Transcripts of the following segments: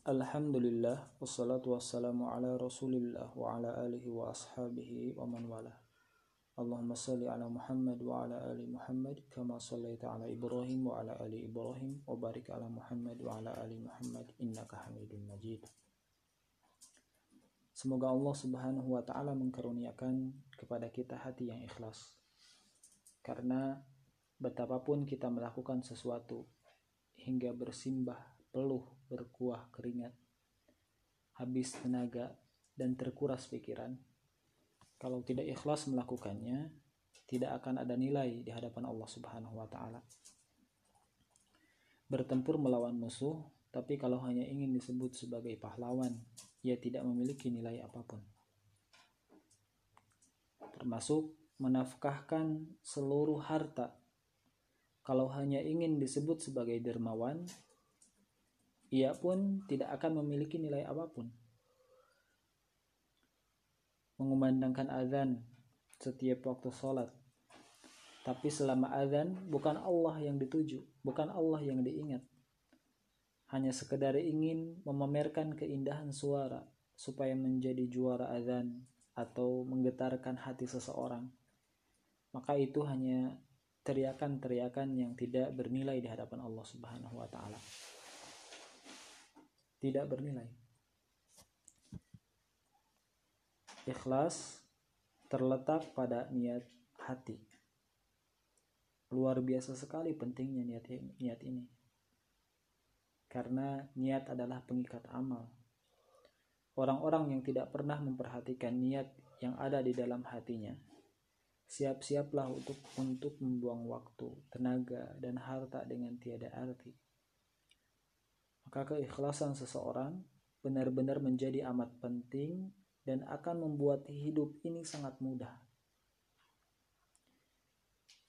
Alhamdulillah wassalatu wassalamu ala Rasulillah wa ala alihi wa ashabihi wa man wala. Allahumma salli ala Muhammad wa ala ali Muhammad kama sallaita ala Ibrahim wa ala ali Ibrahim wa barik ala Muhammad wa ala ali Muhammad innaka Hamidun Majid. Semoga Allah Subhanahu wa taala mengkaruniakan kepada kita hati yang ikhlas. Karena betapapun kita melakukan sesuatu hingga bersimbah peluh berkuah keringat, habis tenaga dan terkuras pikiran, kalau tidak ikhlas melakukannya, tidak akan ada nilai di hadapan Allah Subhanahu wa taala. Bertempur melawan musuh, tapi kalau hanya ingin disebut sebagai pahlawan, ia tidak memiliki nilai apa pun. Termasuk menafkahkan seluruh harta. Kalau hanya ingin disebut sebagai dermawan, ia pun tidak akan memiliki nilai apa pun mengumandangkan azan setiap waktu sholat. Tapi selama azan bukan Allah yang dituju, bukan Allah yang diingat. Hanya sekedar ingin memamerkan keindahan suara supaya menjadi juara azan atau menggetarkan hati seseorang. Maka itu hanya teriakan-teriakan yang tidak bernilai di hadapan Allah Subhanahu wa taala. Tidak bernilai. Ikhlas terletak pada niat hati. Luar biasa sekali pentingnya niat niat ini. Karena niat adalah pengikat amal. Orang-orang yang tidak pernah memperhatikan niat yang ada di dalam hatinya, siap-siaplah untuk untuk membuang waktu, tenaga, dan harta dengan tiada arti. Maka keikhlasan seseorang benar-benar menjadi amat penting dan akan membuat hidup ini sangat mudah,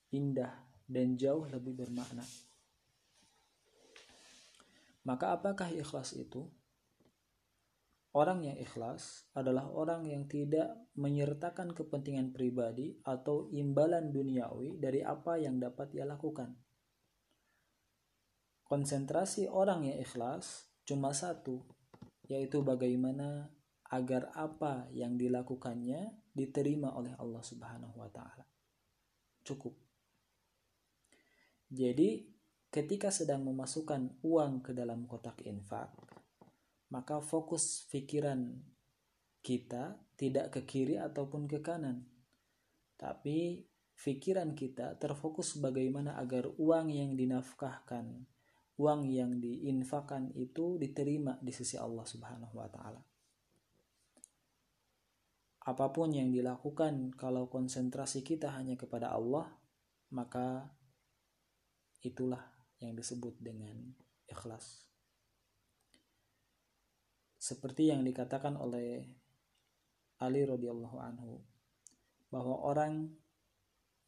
indah, dan jauh lebih bermakna. Maka, apakah ikhlas itu? Orang yang ikhlas adalah orang yang tidak menyertakan kepentingan pribadi atau imbalan duniawi dari apa yang dapat ia lakukan. Konsentrasi orang yang ikhlas cuma satu, yaitu bagaimana agar apa yang dilakukannya diterima oleh Allah Subhanahu wa taala. Cukup. Jadi, ketika sedang memasukkan uang ke dalam kotak infak, maka fokus pikiran kita tidak ke kiri ataupun ke kanan. Tapi pikiran kita terfokus bagaimana agar uang yang dinafkahkan, uang yang diinfakkan itu diterima di sisi Allah Subhanahu wa taala apa pun yang dilakukan kalau konsentrasi kita hanya kepada Allah, maka itulah yang disebut dengan ikhlas. Seperti yang dikatakan oleh Ali radhiyallahu anhu bahwa orang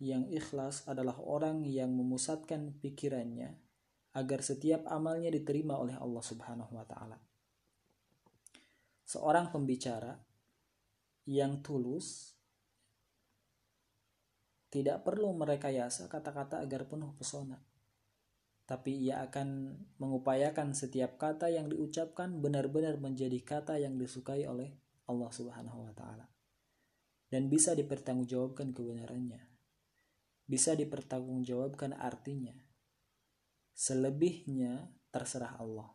yang ikhlas adalah orang yang memusatkan pikirannya agar setiap amalnya diterima oleh Allah Subhanahu wa taala. Seorang pembicara yang tulus tidak perlu merekayasa kata-kata agar penuh pesona. Tapi ia akan mengupayakan setiap kata yang diucapkan benar-benar menjadi kata yang disukai oleh Allah Subhanahu wa taala. Dan bisa dipertanggungjawabkan kebenarannya. Bisa dipertanggungjawabkan artinya. Selebihnya terserah Allah.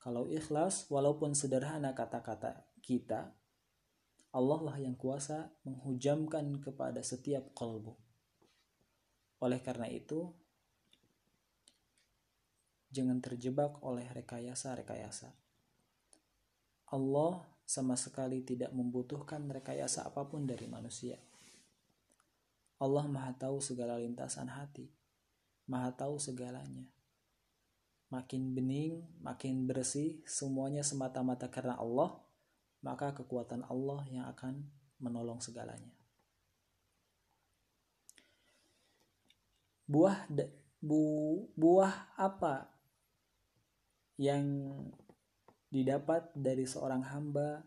Kalau ikhlas, walaupun sederhana kata-kata kita, Allah lah yang kuasa menghujamkan kepada setiap kalbu. Oleh karena itu, jangan terjebak oleh rekayasa-rekayasa. Allah sama sekali tidak membutuhkan rekayasa apa pun dari manusia. Allah Maha Tahu segala lintasan hati, Maha Tahu segalanya. Makin bening, makin bersih, semuanya semata-mata karena Allah maka kekuatan Allah yang akan menolong segalanya. Buah bu, buah apa yang didapat dari seorang hamba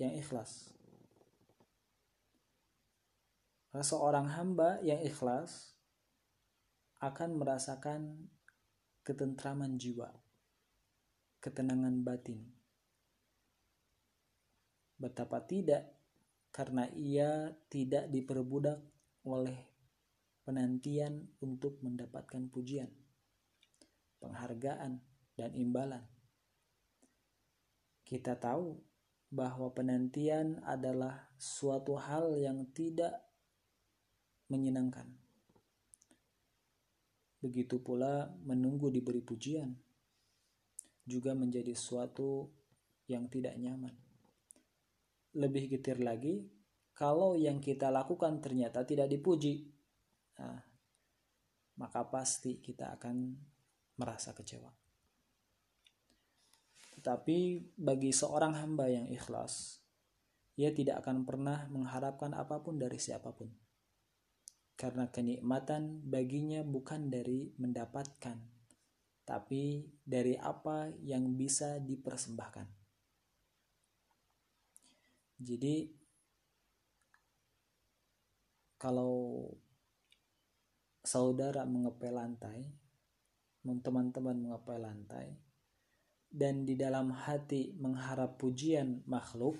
yang ikhlas? Seorang hamba yang ikhlas akan merasakan ketentraman jiwa, ketenangan batin. Betapa tidak karena ia tidak diperbudak oleh penantian untuk mendapatkan pujian, penghargaan, dan imbalan. Kita tahu bahwa penantian adalah suatu hal yang tidak menyenangkan. Begitu pula menunggu diberi pujian juga menjadi suatu yang tidak nyaman. Lebih getir lagi, kalau yang kita lakukan ternyata tidak dipuji, nah, maka pasti kita akan merasa kecewa. Tetapi bagi seorang hamba yang ikhlas, ia tidak akan pernah mengharapkan apa pun dari siapa pun karena kenikmatan baginya bukan dari mendapatkan, tapi dari apa yang bisa dipersembahkan. Jadi, kalau saudara mengepel lantai, teman-teman mengepel lantai, dan di dalam hati mengharap pujian makhluk,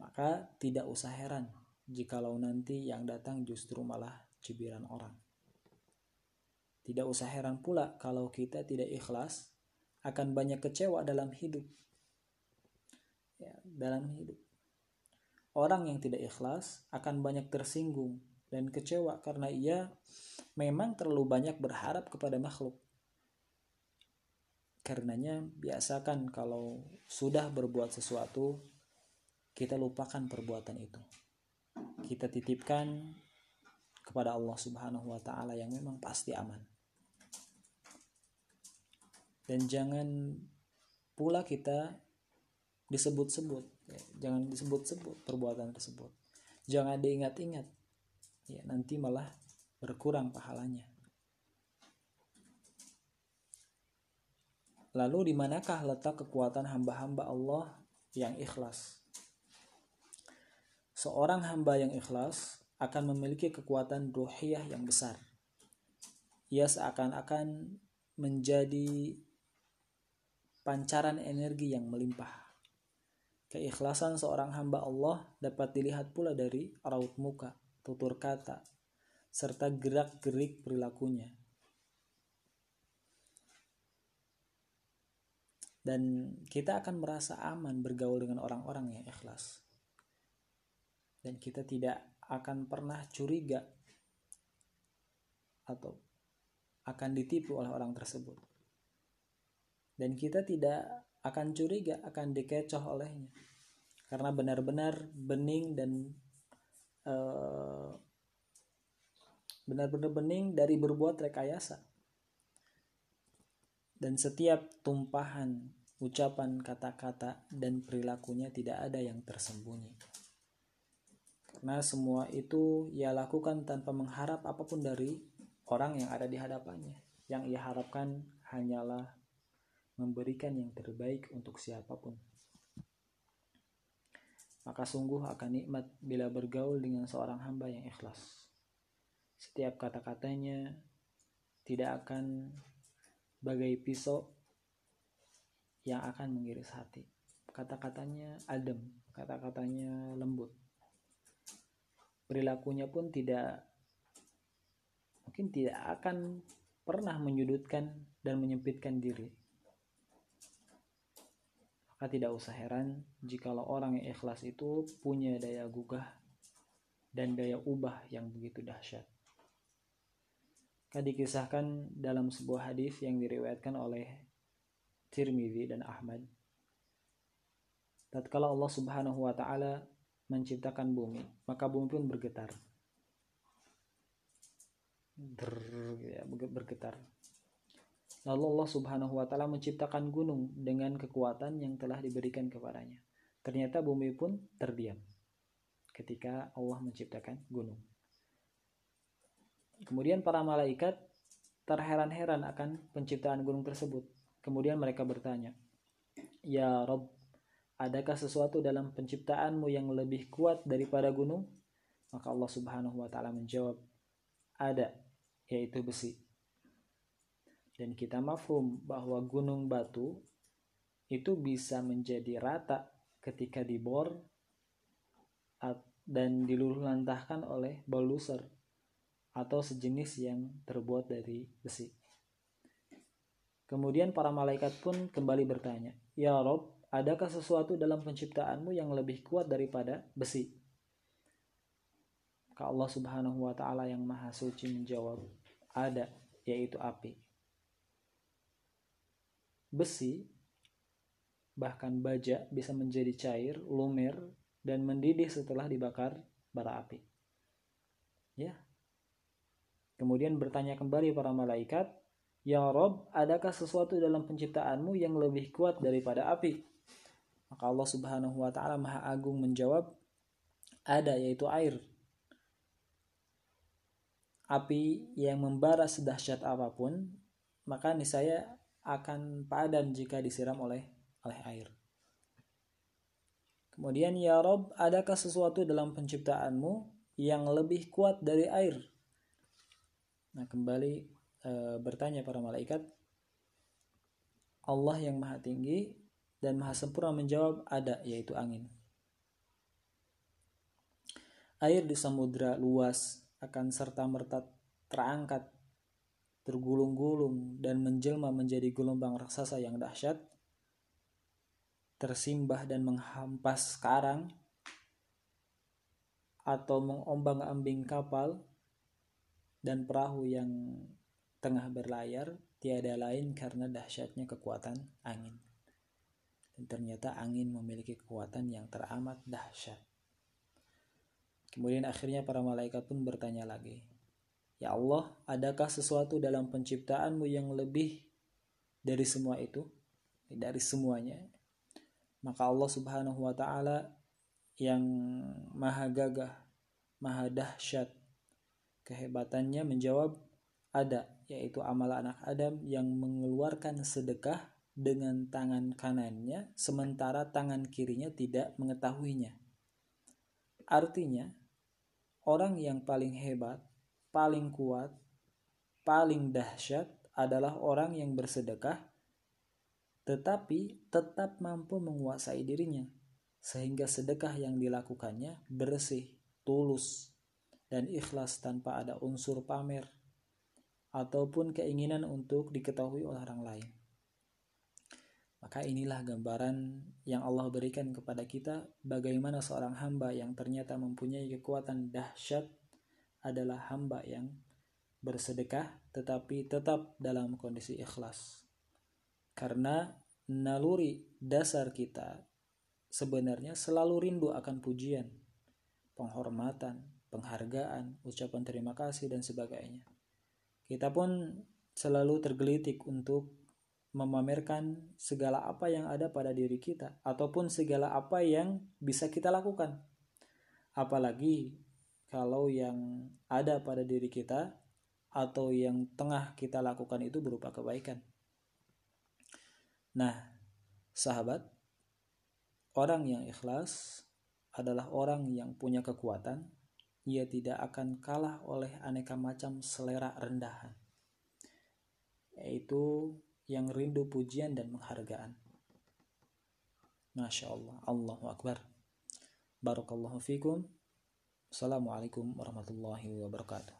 maka tidak usah heran jikalau nanti yang datang justru malah cibiran orang. Tidak usah heran pula kalau kita tidak ikhlas akan banyak kecewa dalam hidup. Ya, dalam hidup. Orang yang tidak ikhlas akan banyak tersinggung dan kecewa karena ia memang terlalu banyak berharap kepada makhluk. Karenanya biasakan kalau sudah berbuat sesuatu kita lupakan perbuatan itu kita titipkan kepada Allah Subhanahu wa taala yang memang pasti aman. Dan jangan pula kita disebut-sebut, ya, jangan disebut-sebut perbuatan tersebut. Jangan diingat-ingat. Ya, nanti malah berkurang pahalanya. Lalu di manakah letak kekuatan hamba-hamba Allah yang ikhlas? Seorang hamba yang ikhlas akan memiliki kekuatan ruhiyah yang besar. Ia seakan-akan menjadi pancaran energi yang melimpah. Keikhlasan seorang hamba Allah dapat dilihat pula dari raut muka, tutur kata, serta gerak-gerik perilakunya. Dan kita akan merasa aman bergaul dengan orang-orang yang ikhlas dan kita tidak akan pernah curiga atau akan ditipu oleh orang tersebut. Dan kita tidak akan curiga akan dikecoh olehnya. Karena benar-benar bening dan eh, benar-benar bening dari berbuat rekayasa. Dan setiap tumpahan ucapan kata-kata dan perilakunya tidak ada yang tersembunyi. Karena semua itu ia lakukan tanpa mengharap apa pun dari orang yang ada di hadapannya. Yang ia harapkan hanyalah memberikan yang terbaik untuk siapa pun. Maka sungguh akan nikmat bila bergaul dengan seorang hamba yang ikhlas. Setiap kata-katanya tidak akan bagai pisau yang akan mengiris hati. Kata-katanya adem, kata-katanya lembut perilakunya pun tidak mungkin tidak akan pernah menyudutkan dan menyempitkan diri maka tidak usah heran jikalau orang yang ikhlas itu punya daya gugah dan daya ubah yang begitu dahsyat. Kan dikisahkan dalam sebuah hadis yang diriwayatkan oleh Tirmidzi dan Ahmad. Tatkala Allah Subhanahu wa taala menciptakan bumi, maka bumi pun bergetar. Ber, ya, bergetar. Lalu Allah Subhanahu wa taala menciptakan gunung dengan kekuatan yang telah diberikan kepadanya. Ternyata bumi pun terdiam ketika Allah menciptakan gunung. Kemudian para malaikat terheran-heran akan penciptaan gunung tersebut. Kemudian mereka bertanya, "Ya Rob, Adakah sesuatu dalam penciptaanmu yang lebih kuat daripada gunung? Maka Allah Subhanahu wa taala menjawab, ada, yaitu besi. dan kita mafhum bahwa gunung batu itu bisa menjadi rata ketika dibor dan diluluh lantahkan oleh baluser atau sejenis yang terbuat dari besi. Kemudian para malaikat pun kembali bertanya, Ya Rob, adakah sesuatu dalam penciptaanmu yang lebih kuat daripada besi? Maka Allah subhanahu wa ta'ala yang maha suci menjawab, ada, yaitu api. Besi, bahkan baja bisa menjadi cair, lumer, dan mendidih setelah dibakar bara api. Ya. Kemudian bertanya kembali para malaikat, Ya Rob, adakah sesuatu dalam penciptaanmu yang lebih kuat daripada api? Maka Allah subhanahu wa ta'ala maha agung menjawab, ada yaitu air. Api yang membara sedahsyat apa pun, maka niscaya akan padam jika disiram oleh oleh air. Kemudian ya Rob, adakah sesuatu dalam penciptaanmu yang lebih kuat dari air? Nah kembali e, bertanya para malaikat, Allah yang maha tinggi dan maha sempurna menjawab ada yaitu angin. Air di samudra luas akan serta merta terangkat, tergulung-gulung dan menjelma menjadi gelombang raksasa yang dahsyat tersimbah dan menghampas karang atau mengombang-ambing kapal dan perahu yang tengah berlayar tiada lain karena dahsyatnya kekuatan angin. Dan ternyata angin memiliki kekuatan yang teramat dahsyat. Kemudian akhirnya para malaikat pun bertanya lagi, Ya Allah, adakah sesuatu dalam penciptaanmu yang lebih dari semua itu? Dari semuanya, maka Allah Subhanahu wa taala yang maha gagah, maha dahsyat kehebatannya menjawab ada yaitu amal anak Adam yang mengeluarkan sedekah dengan tangan kanannya sementara tangan kirinya tidak mengetahuinya. Artinya, orang yang paling hebat, paling kuat, paling dahsyat adalah orang yang bersedekah tetapi tetap mampu menguasai dirinya, sehingga sedekah yang dilakukannya bersih, tulus, dan ikhlas tanpa ada unsur pamer ataupun keinginan untuk diketahui oleh orang lain. Maka inilah gambaran yang Allah berikan kepada kita bagaimana seorang hamba yang ternyata mempunyai kekuatan dahsyat adalah hamba yang bersedekah tetapi tetap dalam kondisi ikhlas karena naluri dasar kita sebenarnya selalu rindu akan pujian, penghormatan, penghargaan, ucapan terima kasih, dan sebagainya. Kita pun selalu tergelitik untuk memamerkan segala apa yang ada pada diri kita, ataupun segala apa yang bisa kita lakukan. Apalagi kalau yang ada pada diri kita atau yang tengah kita lakukan itu berupa kebaikan. Nah, sahabat, orang yang ikhlas adalah orang yang punya kekuatan, ia tidak akan kalah oleh aneka macam selera rendahan, yaitu yang rindu pujian dan penghargaan. Masya Allah, Allahu Akbar. Barakallahu fikum. Assalamualaikum warahmatullahi wabarakatuh.